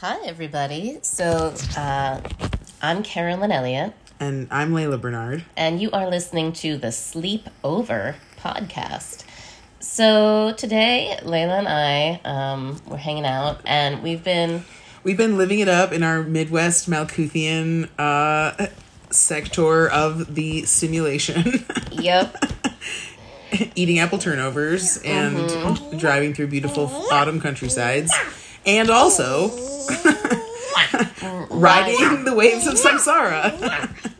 Hi, everybody. So, uh, I'm Carolyn Elliott, And I'm Layla Bernard. and you are listening to the Sleep Over podcast. So, today, Layla and I, um, we're hanging out, and we've been, We've been living it up in our Midwest Malkuthian uh, sector of the simulation, yep, eating apple turnovers and Mm-hmm. driving through beautiful autumn countrysides, and also riding the waves of samsara.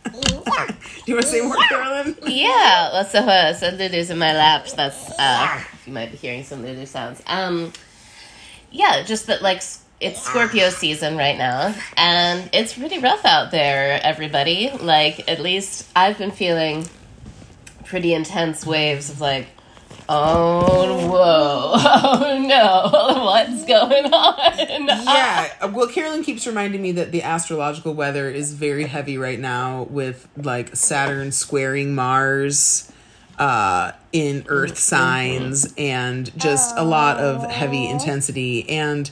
Do you want to say more, Carolyn? yeah. Well, so, uh, so Lulu's in my laps. That's, uh, you might be hearing some Lulu sounds. Um, yeah, just that, like, it's Scorpio season right now, and it's pretty rough out there, everybody. Like, at least I've been feeling pretty intense waves of, like, oh, whoa, oh no, what's going on? yeah uh, well carolyn keeps reminding me that the astrological weather is very heavy right now with like saturn squaring mars uh in earth signs and just a lot of heavy intensity. And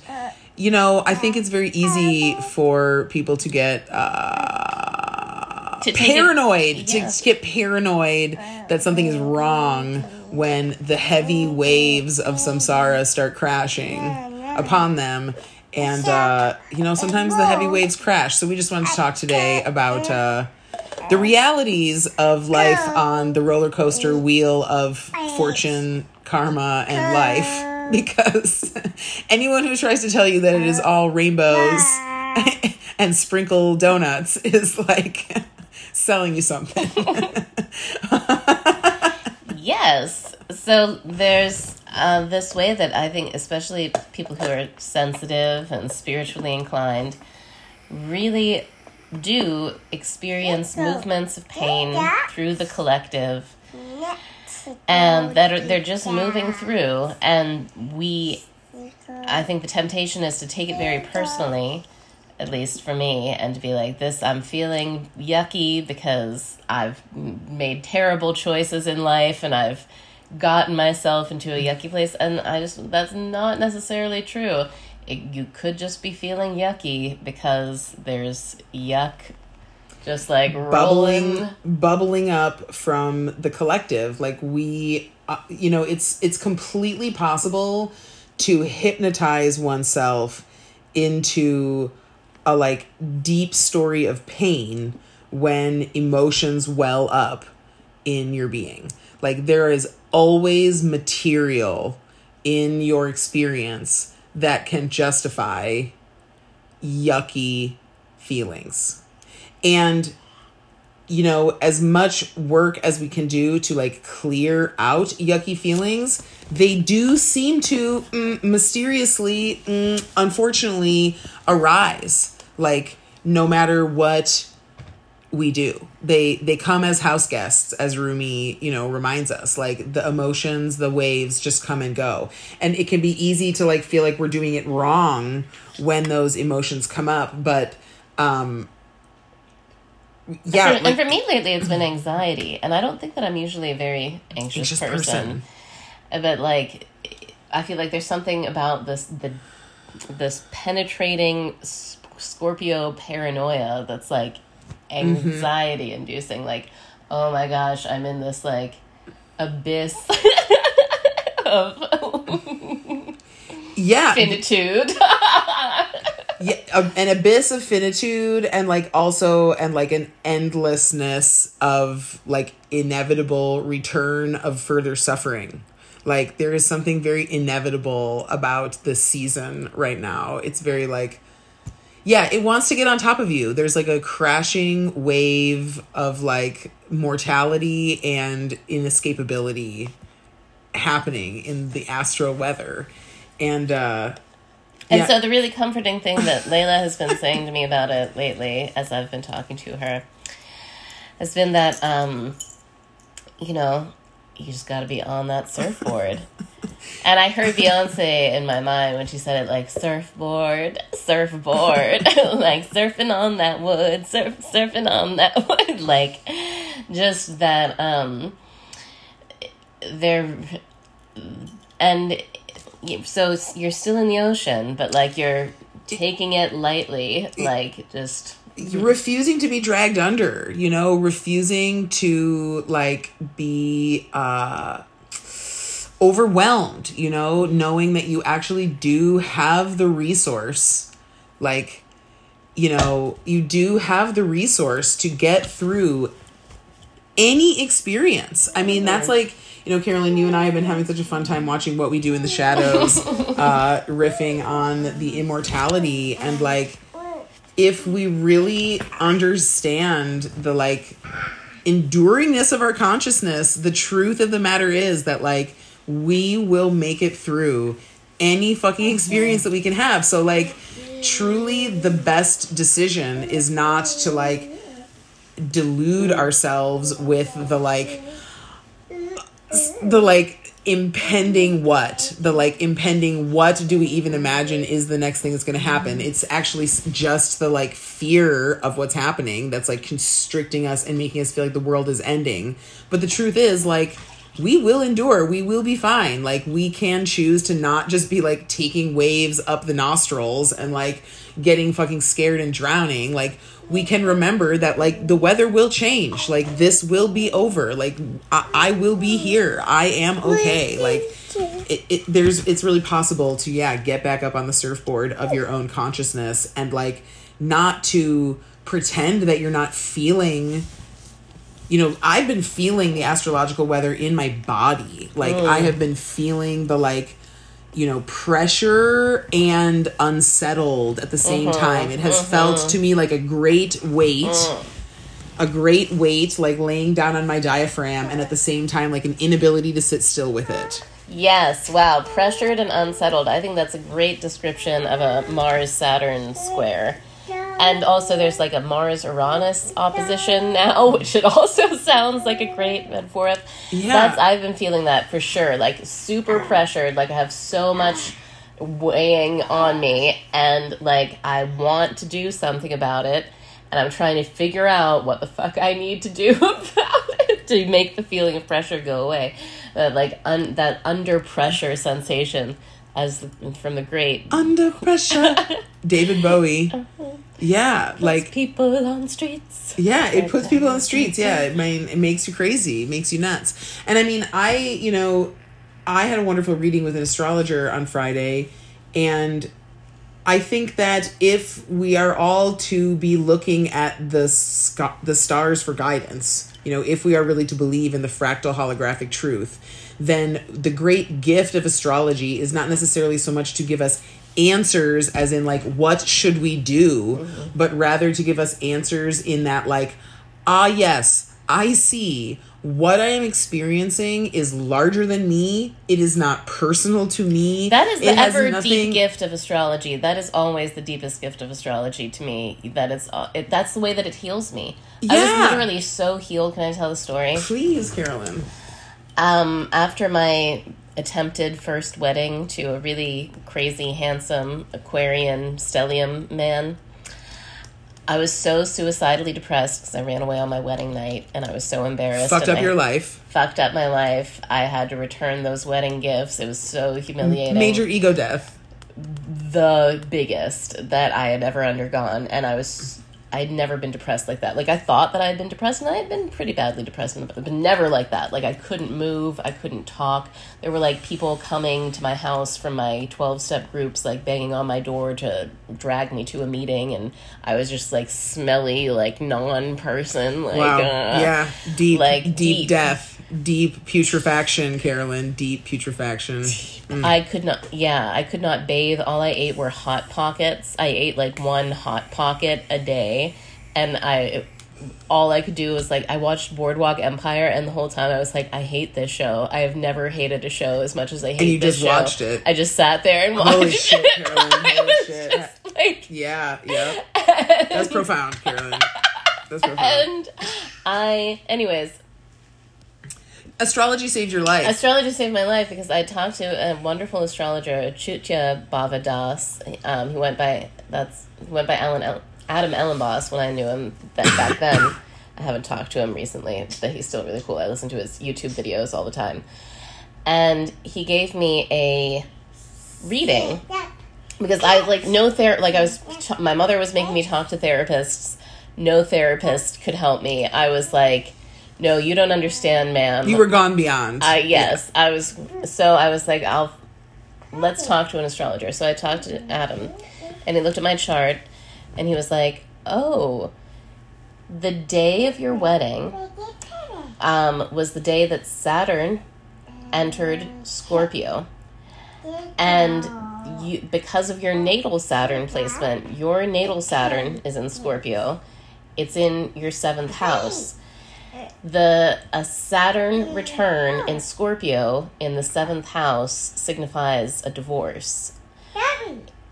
you know i think it's very easy for people to get uh To paranoid yeah. to get paranoid that something is wrong when the heavy waves of samsara start crashing upon them. And uh, you know sometimes the heavy waves crash. So we just wanted to talk today about uh, the realities of life on the roller coaster wheel of fortune karma and life. Because anyone who tries to tell you that it is all rainbows and sprinkle donuts is like selling you something Yes. So there's uh, this way that I think, especially people who are sensitive and spiritually inclined, really do experience movements of pain through the collective, and that are, they're just moving through. And we, I think, the temptation is to take it very personally. At least for me, and to be like this, I'm feeling yucky because I've made terrible choices in life and I've gotten myself into a yucky place. And I just, that's not necessarily true. It, you could just be feeling yucky because there's yuck just like bubbling rolling. bubbling up from the collective like we uh, you know it's it's completely possible to hypnotize oneself into a like deep story of pain when emotions well up in your being. Like there is always material in your experience that can justify yucky feelings. And you know as much work as we can do to like clear out yucky feelings they do seem to mm, mysteriously mm, unfortunately arise like no matter what we do they they come as house guests as rumi you know reminds us like the emotions the waves just come and go and it can be easy to like feel like we're doing it wrong when those emotions come up but um yeah For- and for me lately, it's been anxiety, and I don't think that I'm usually a very anxious, Anxious person. person. But like, I feel like there's something about this the this penetrating Scorpio paranoia that's like Mm-hmm. anxiety inducing. Like, oh my gosh, I'm in this like abyss of yeah finitude. yeah a- an abyss of finitude and like also and like an endlessness of like inevitable return of further suffering like there is something very inevitable about this season right now it's very like yeah it wants to get on top of you there's like a crashing wave of like mortality and inescapability happening in the astro weather and uh And Yeah. so the really comforting thing that Layla has been saying to me about it lately, as I've been talking to her, has been that um, you know, you just got to be on that surfboard. and I heard Beyonce in my mind when she said it, like surfboard, surfboard, like surfing on that wood, surf, surfing on that wood, like just that. Um, they're and so you're still in the ocean, but like you're taking it lightly, like just refusing to be dragged under you know refusing to like be uh overwhelmed you know knowing that you actually do have the resource like you know you do have the resource to get through any experience. I mean that's like you know carolyn you and i have been having such a fun time watching what we do in the shadows uh riffing on the immortality and like if we really understand the like enduringness of our consciousness, the truth of the matter is that like we will make it through any fucking mm-hmm. experience that we can have. So like truly the best decision is not to like delude ourselves with the like the like impending what? The like impending what do we even imagine is the next thing that's going to happen? It's actually just the like fear of what's happening that's like constricting us and making us feel like the world is ending. But the truth is like we will endure. We will be fine. Like we can choose to not just be like taking waves up the nostrils and like getting fucking scared and drowning like we can remember that like the weather will change. Like this will be over. Like i, I will be here. I am okay. like it, it there's it's really possible to yeah get back up on the surfboard of your own consciousness and like not to pretend that you're not feeling you know i've been feeling the astrological weather in my body. Like i oh. have been feeling the like you know pressure and unsettled at the same mm-hmm. time. It has mm-hmm. felt to me like a great weight mm. a great weight like laying down on my diaphragm and at the same time like an inability to sit still with it. Yes, wow, pressured and unsettled. I think that's a great description of a Mars Saturn square. And also, there's like a Mars Uranus opposition now, which it also sounds like a great metaphor. Yeah. That's I've been feeling that for sure. Like super pressured. Like I have so much weighing on me, and like I want to do something about it, and I'm trying to figure out what the fuck I need to do about it to make the feeling of pressure go away. That like un- that under pressure sensation, as the, from the great. Under pressure. David bowie. Uh-huh. Yeah like people on streets. Yeah, it puts people on streets. Yeah, I mean, it makes you crazy, it makes you nuts. And I mean, I, you know, I had a wonderful reading with an astrologer on Friday, and I think that if we are all to be looking at the sc- the stars for guidance, you know, if we are really to believe in the fractal holographic truth, then the great gift of astrology is not necessarily so much to give us answers as in like what should we do, but rather to give us answers in that like ah yes, I see what I am experiencing is larger than me. It is not personal to me. That is the It ever nothing- deep gift of astrology. That is always the deepest gift of astrology to me. That is, uh, it, that's the way that it heals me. I Yeah. was literally so healed. Can I tell the story? Please, Carolyn. Um, after my attempted first wedding to a really crazy, handsome Aquarian stellium man, I was so suicidally depressed because I ran away on my wedding night, and I was so embarrassed. Fucked up I your life. Fucked up my life. I had to return those wedding gifts. It was so humiliating. Major ego death. the biggest that I had ever undergone, and I was I'd never been depressed like that. Like I thought that I had been depressed, and I had been pretty badly depressed, but never like that. Like I couldn't move, I couldn't talk. There were like people coming to my house from my twelve step groups, like banging on my door to drag me to a meeting, and I was just like smelly, like non person. Like Wow. uh, yeah. Deep, like, deep, deep. death. Deep putrefaction, Carolyn. Deep putrefaction. I could not, yeah, I could not bathe. All I ate were hot pockets. I ate like one hot pocket a day, and I, all I could do was like I watched Boardwalk Empire, and the whole time I was like, I hate this show. I have never hated a show as much as I hate. you this just show. watched it. I just sat there and watched Holy shit, it. Carolyn, I holy was shit. just like, Yeah, yeah. That's profound, Carolyn. That's profound. and I, anyways, Astrology saved your life. Astrology saved my life because I talked to a wonderful astrologer, Chutya Bhavadas. Um, he went by that's he went by Alan El- Adam Elenbaas when I knew him back then. I haven't talked to him recently, but he's still really cool. I listen to his YouTube videos all the time, and he gave me a reading because I like no ther like I was t- my mother was making me talk to therapists. No therapist could help me. I was like, no, you don't understand, ma'am. You were gone beyond. I yes, I was. So I was like, I'll let's talk to an astrologer. So I talked to Adam, and he looked at my chart, and he was like, oh, the day of your wedding um, was the day that Saturn entered Scorpio, and you because of your natal Saturn placement, your natal Saturn is in Scorpio. It's in your seventh house the a Saturn return in Scorpio in the seventh house signifies a divorce.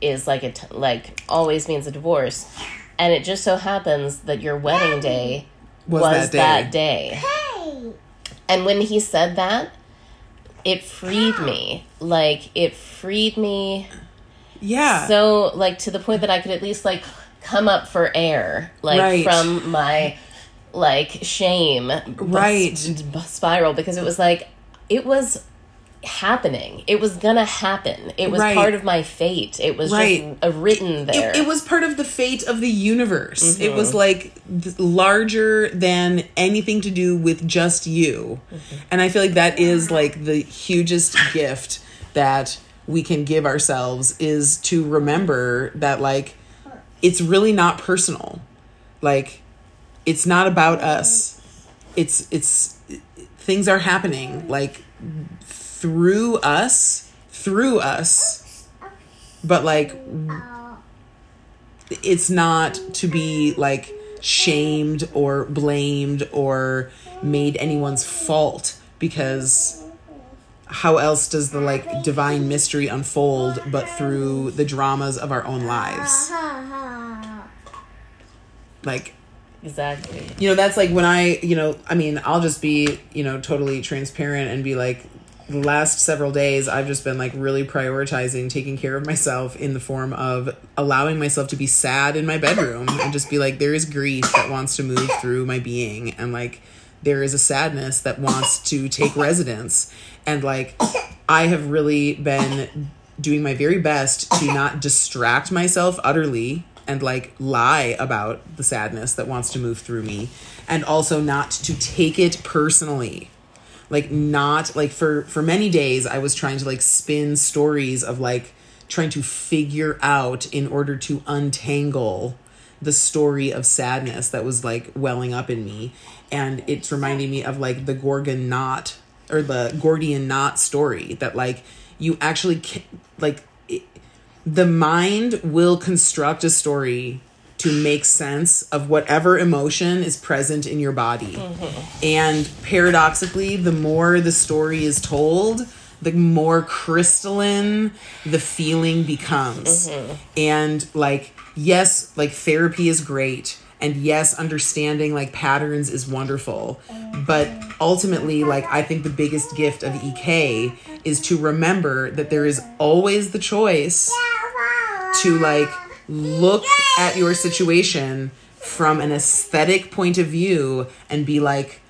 Is like it like always means a divorce, and it just so happens that your wedding day Was was, that day. that day. And when he said that, it freed me. Like it freed me yeah. so like to the point that I could at least like come up for air, like Right. from my like shame Right. b- spiral because it was like it was happening. It was gonna happen. It was Right. part of my fate. It was Right. just written there. it, it was part of the fate of the universe. It was mm-hmm. like th- larger than anything to do with just you. Mm-hmm. And I feel like that is like the hugest gift that we can give ourselves is to remember that like it's really not personal. Like it's not about us. It's it's things are happening like through us, through us. But like it's not to be like shamed or blamed or made anyone's fault because how else does the like divine mystery unfold but through the dramas of our own lives like exactly. you know that's like when i you know i mean i'll just be you know totally transparent and be like the last several days i've just been like really prioritizing taking care of myself in the form of allowing myself to be sad in my bedroom and just be like there is grief that wants to move through my being and like there is a sadness that wants to take residence and like i have really been doing my very best to not distract myself utterly and like lie about the sadness that wants to move through me and also not to take it personally. Like not like for for many days i was trying to like spin stories of like trying to figure out in order to untangle the story of sadness that was like welling up in me. And it's reminding me of like the gorgon knot or the gordian knot story that like you actually can, like the mind will construct a story to make sense of whatever emotion is present in your body. And paradoxically, the more the story is told, the more crystalline the feeling becomes. Mm-hmm. And like, yes, like therapy is great. And yes, understanding like patterns is wonderful. But ultimately, like, I think the biggest gift of EK is to remember that there is always the choice to like look at your situation from an aesthetic point of view and be like,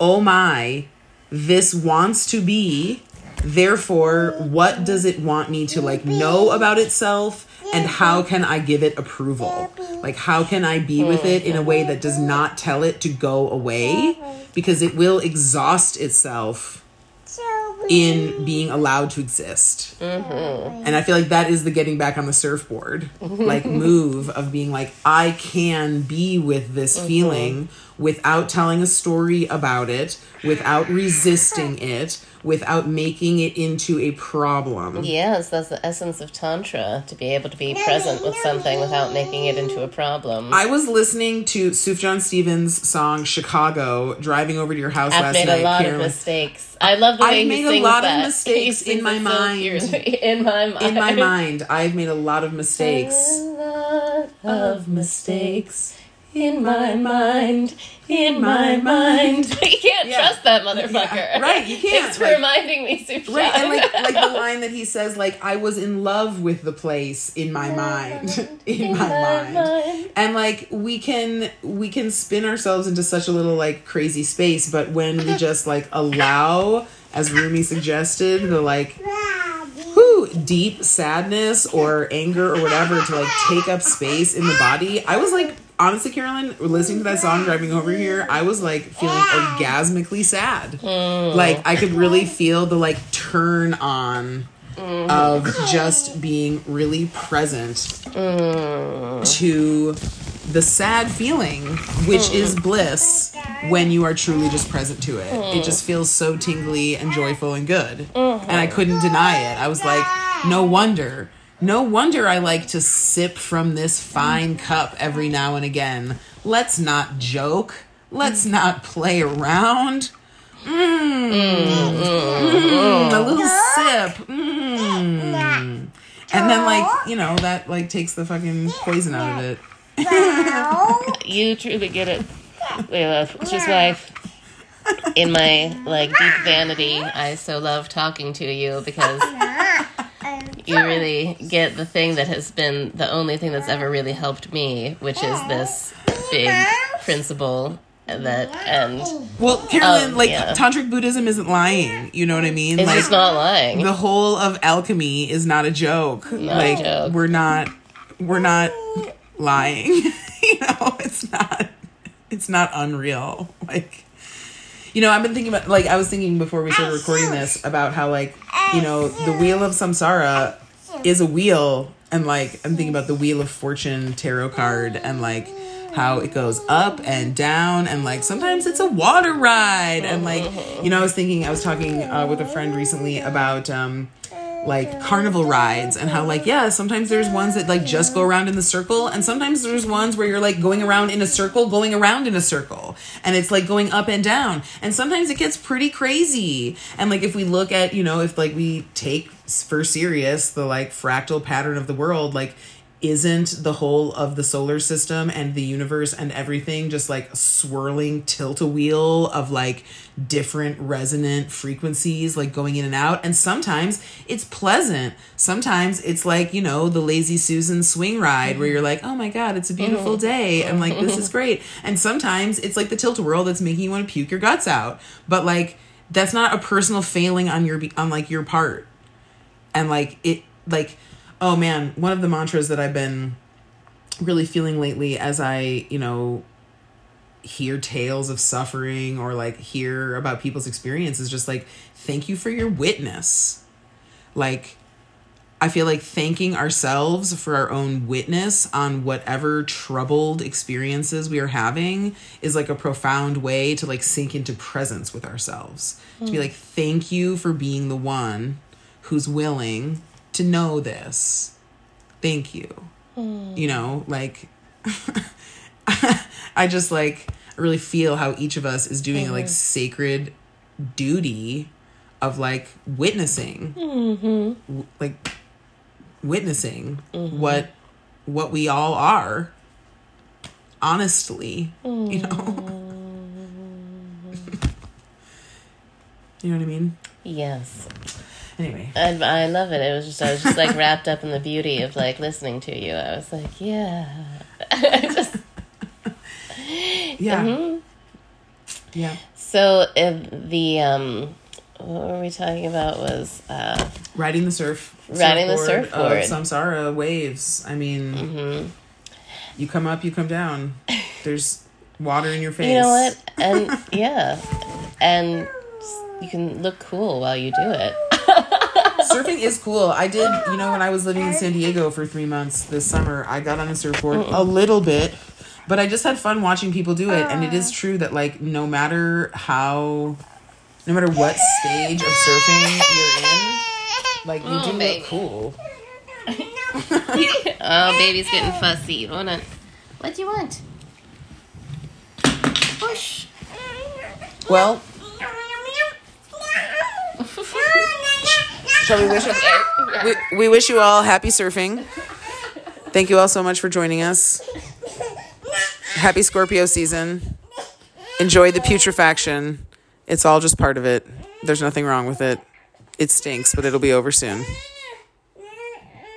oh my, this wants to be. Therefore, what does it want me to like know about itself? And how can I give it approval? Like, how can I be with it in a way that does not tell it to go away? Because it will exhaust itself in being allowed to exist. Mm-hmm. And I feel like that is the getting back on the surfboard, like move of being like, I can be with this mm-hmm. feeling without telling a story about it, without resisting it, without making it into a problem. Yes, that's the essence of Tantra to be able to be present with something without making it into a problem. I was listening to Sufjan Stevens' song Chicago driving over to your house last night. I've last made night. a lot Karen. of mistakes. I love the way I've he made a sings lot of that. He mistakes in my mind. In my mind. In my mind, I've made a lot of mistakes. A lot of mistakes in my mind. In my mind. You can't Yeah. trust that motherfucker. Yeah. Right, you can't. It's Like- reminding me, Super Right, and like like the line that he says, like I was in love with the place in my mind, in my mind, and like we can we can spin ourselves into such a little like crazy space, but when we just like allow, as Rumi suggested, the like, deep sadness or anger or whatever to like take up space in the body. I was like, honestly, Carolyn, listening to that song driving over here, I was like feeling orgasmically sad. Mm. Like I could really feel the like turn on mm. of just being really present mm. to the sad feeling, which is bliss when you are truly just present to it. It just feels so tingly and joyful and good. Mm-hmm. And I couldn't deny it. I was like, no wonder. No wonder I like to sip from this fine cup every now and again. Let's not joke. Let's not play around. Mmm. Mm, a little sip. Mmm. And then, like, you know, that, like, takes the fucking poison out of it. You truly get it, Layla, which just life. in my like deep vanity, I so love talking to you because you really get the thing that has been the only thing that's ever really helped me, which is this big principle that and Well, Carolyn, Um, like, yeah. Tantric Buddhism isn't lying. You know what I mean? it's like, just not lying. the whole of alchemy is not a joke. like, a joke. we're not, we're not lying. you know, it's not, it's not unreal. Like, you know, I've been thinking about, like, I was thinking before we started recording this about how, like, you know, the wheel of samsara is a wheel, and like, I'm thinking about the wheel of fortune tarot card, and like, how it goes up and down, and like, sometimes it's a water ride, and like, you know, I was thinking, I was talking uh, with a friend recently about, um, like carnival rides and how like yeah sometimes there's ones that like just go around in the circle and sometimes there's ones where you're like going around in a circle going around in a circle and it's like going up and down. And sometimes it gets pretty crazy. And like if we look at you know if like we take for serious the like fractal pattern of the world like isn't the whole of the solar system and the universe and everything just like a swirling tilt a wheel of like different resonant frequencies like going in and out? And sometimes it's pleasant. Sometimes it's like you know the lazy susan swing ride where you're like oh my god it's a beautiful mm-hmm. day. I'm like this is great. And sometimes it's like the tilt a whirl that's making you want to puke your guts out. But like that's not a personal failing on your on like your part. And like it like oh man one of the mantras that i've been really feeling lately as i you know hear tales of suffering or like hear about people's experiences just like thank you for your witness. Like i feel like thanking ourselves for our own witness on whatever troubled experiences we are having is like a profound way to like sink into presence with ourselves. To be hmm. like thank you for being the one who's willing to know this. Thank you. Hmm. You know like i just like really feel how each of us is doing a like mm-hmm. sacred duty of like witnessing. Mm-hmm. W- like witnessing mm-hmm. what what we all are. Honestly. You know? You know what i mean? Yes. Anyway And I love it. It was just I was just like wrapped up in the beauty of like listening to you. I was like, yeah. just yeah Mm-hmm. yeah So if the um, what were we talking about? Was uh, riding the surf Riding the surfboard of samsara waves i mean Mm-hmm. you come up you come down there's water in your face you know what? And yeah, and you can look cool while you do it. Surfing is cool. I did, you know, when I was living in San Diego for three months this summer, I got on a surfboard a little bit, but I just had fun watching people do it. And it is uh. true that, like, no matter how, no matter what stage of surfing you're in, like, you do oh, baby. look cool. oh, baby's getting fussy. Hold on. What do you want? Push. Well, shall we wish we, we wish you all happy surfing. Thank you all so much for joining us. Happy Scorpio season. Enjoy the putrefaction. It's all just part of it. There's nothing wrong with it. It stinks, but it'll be over soon.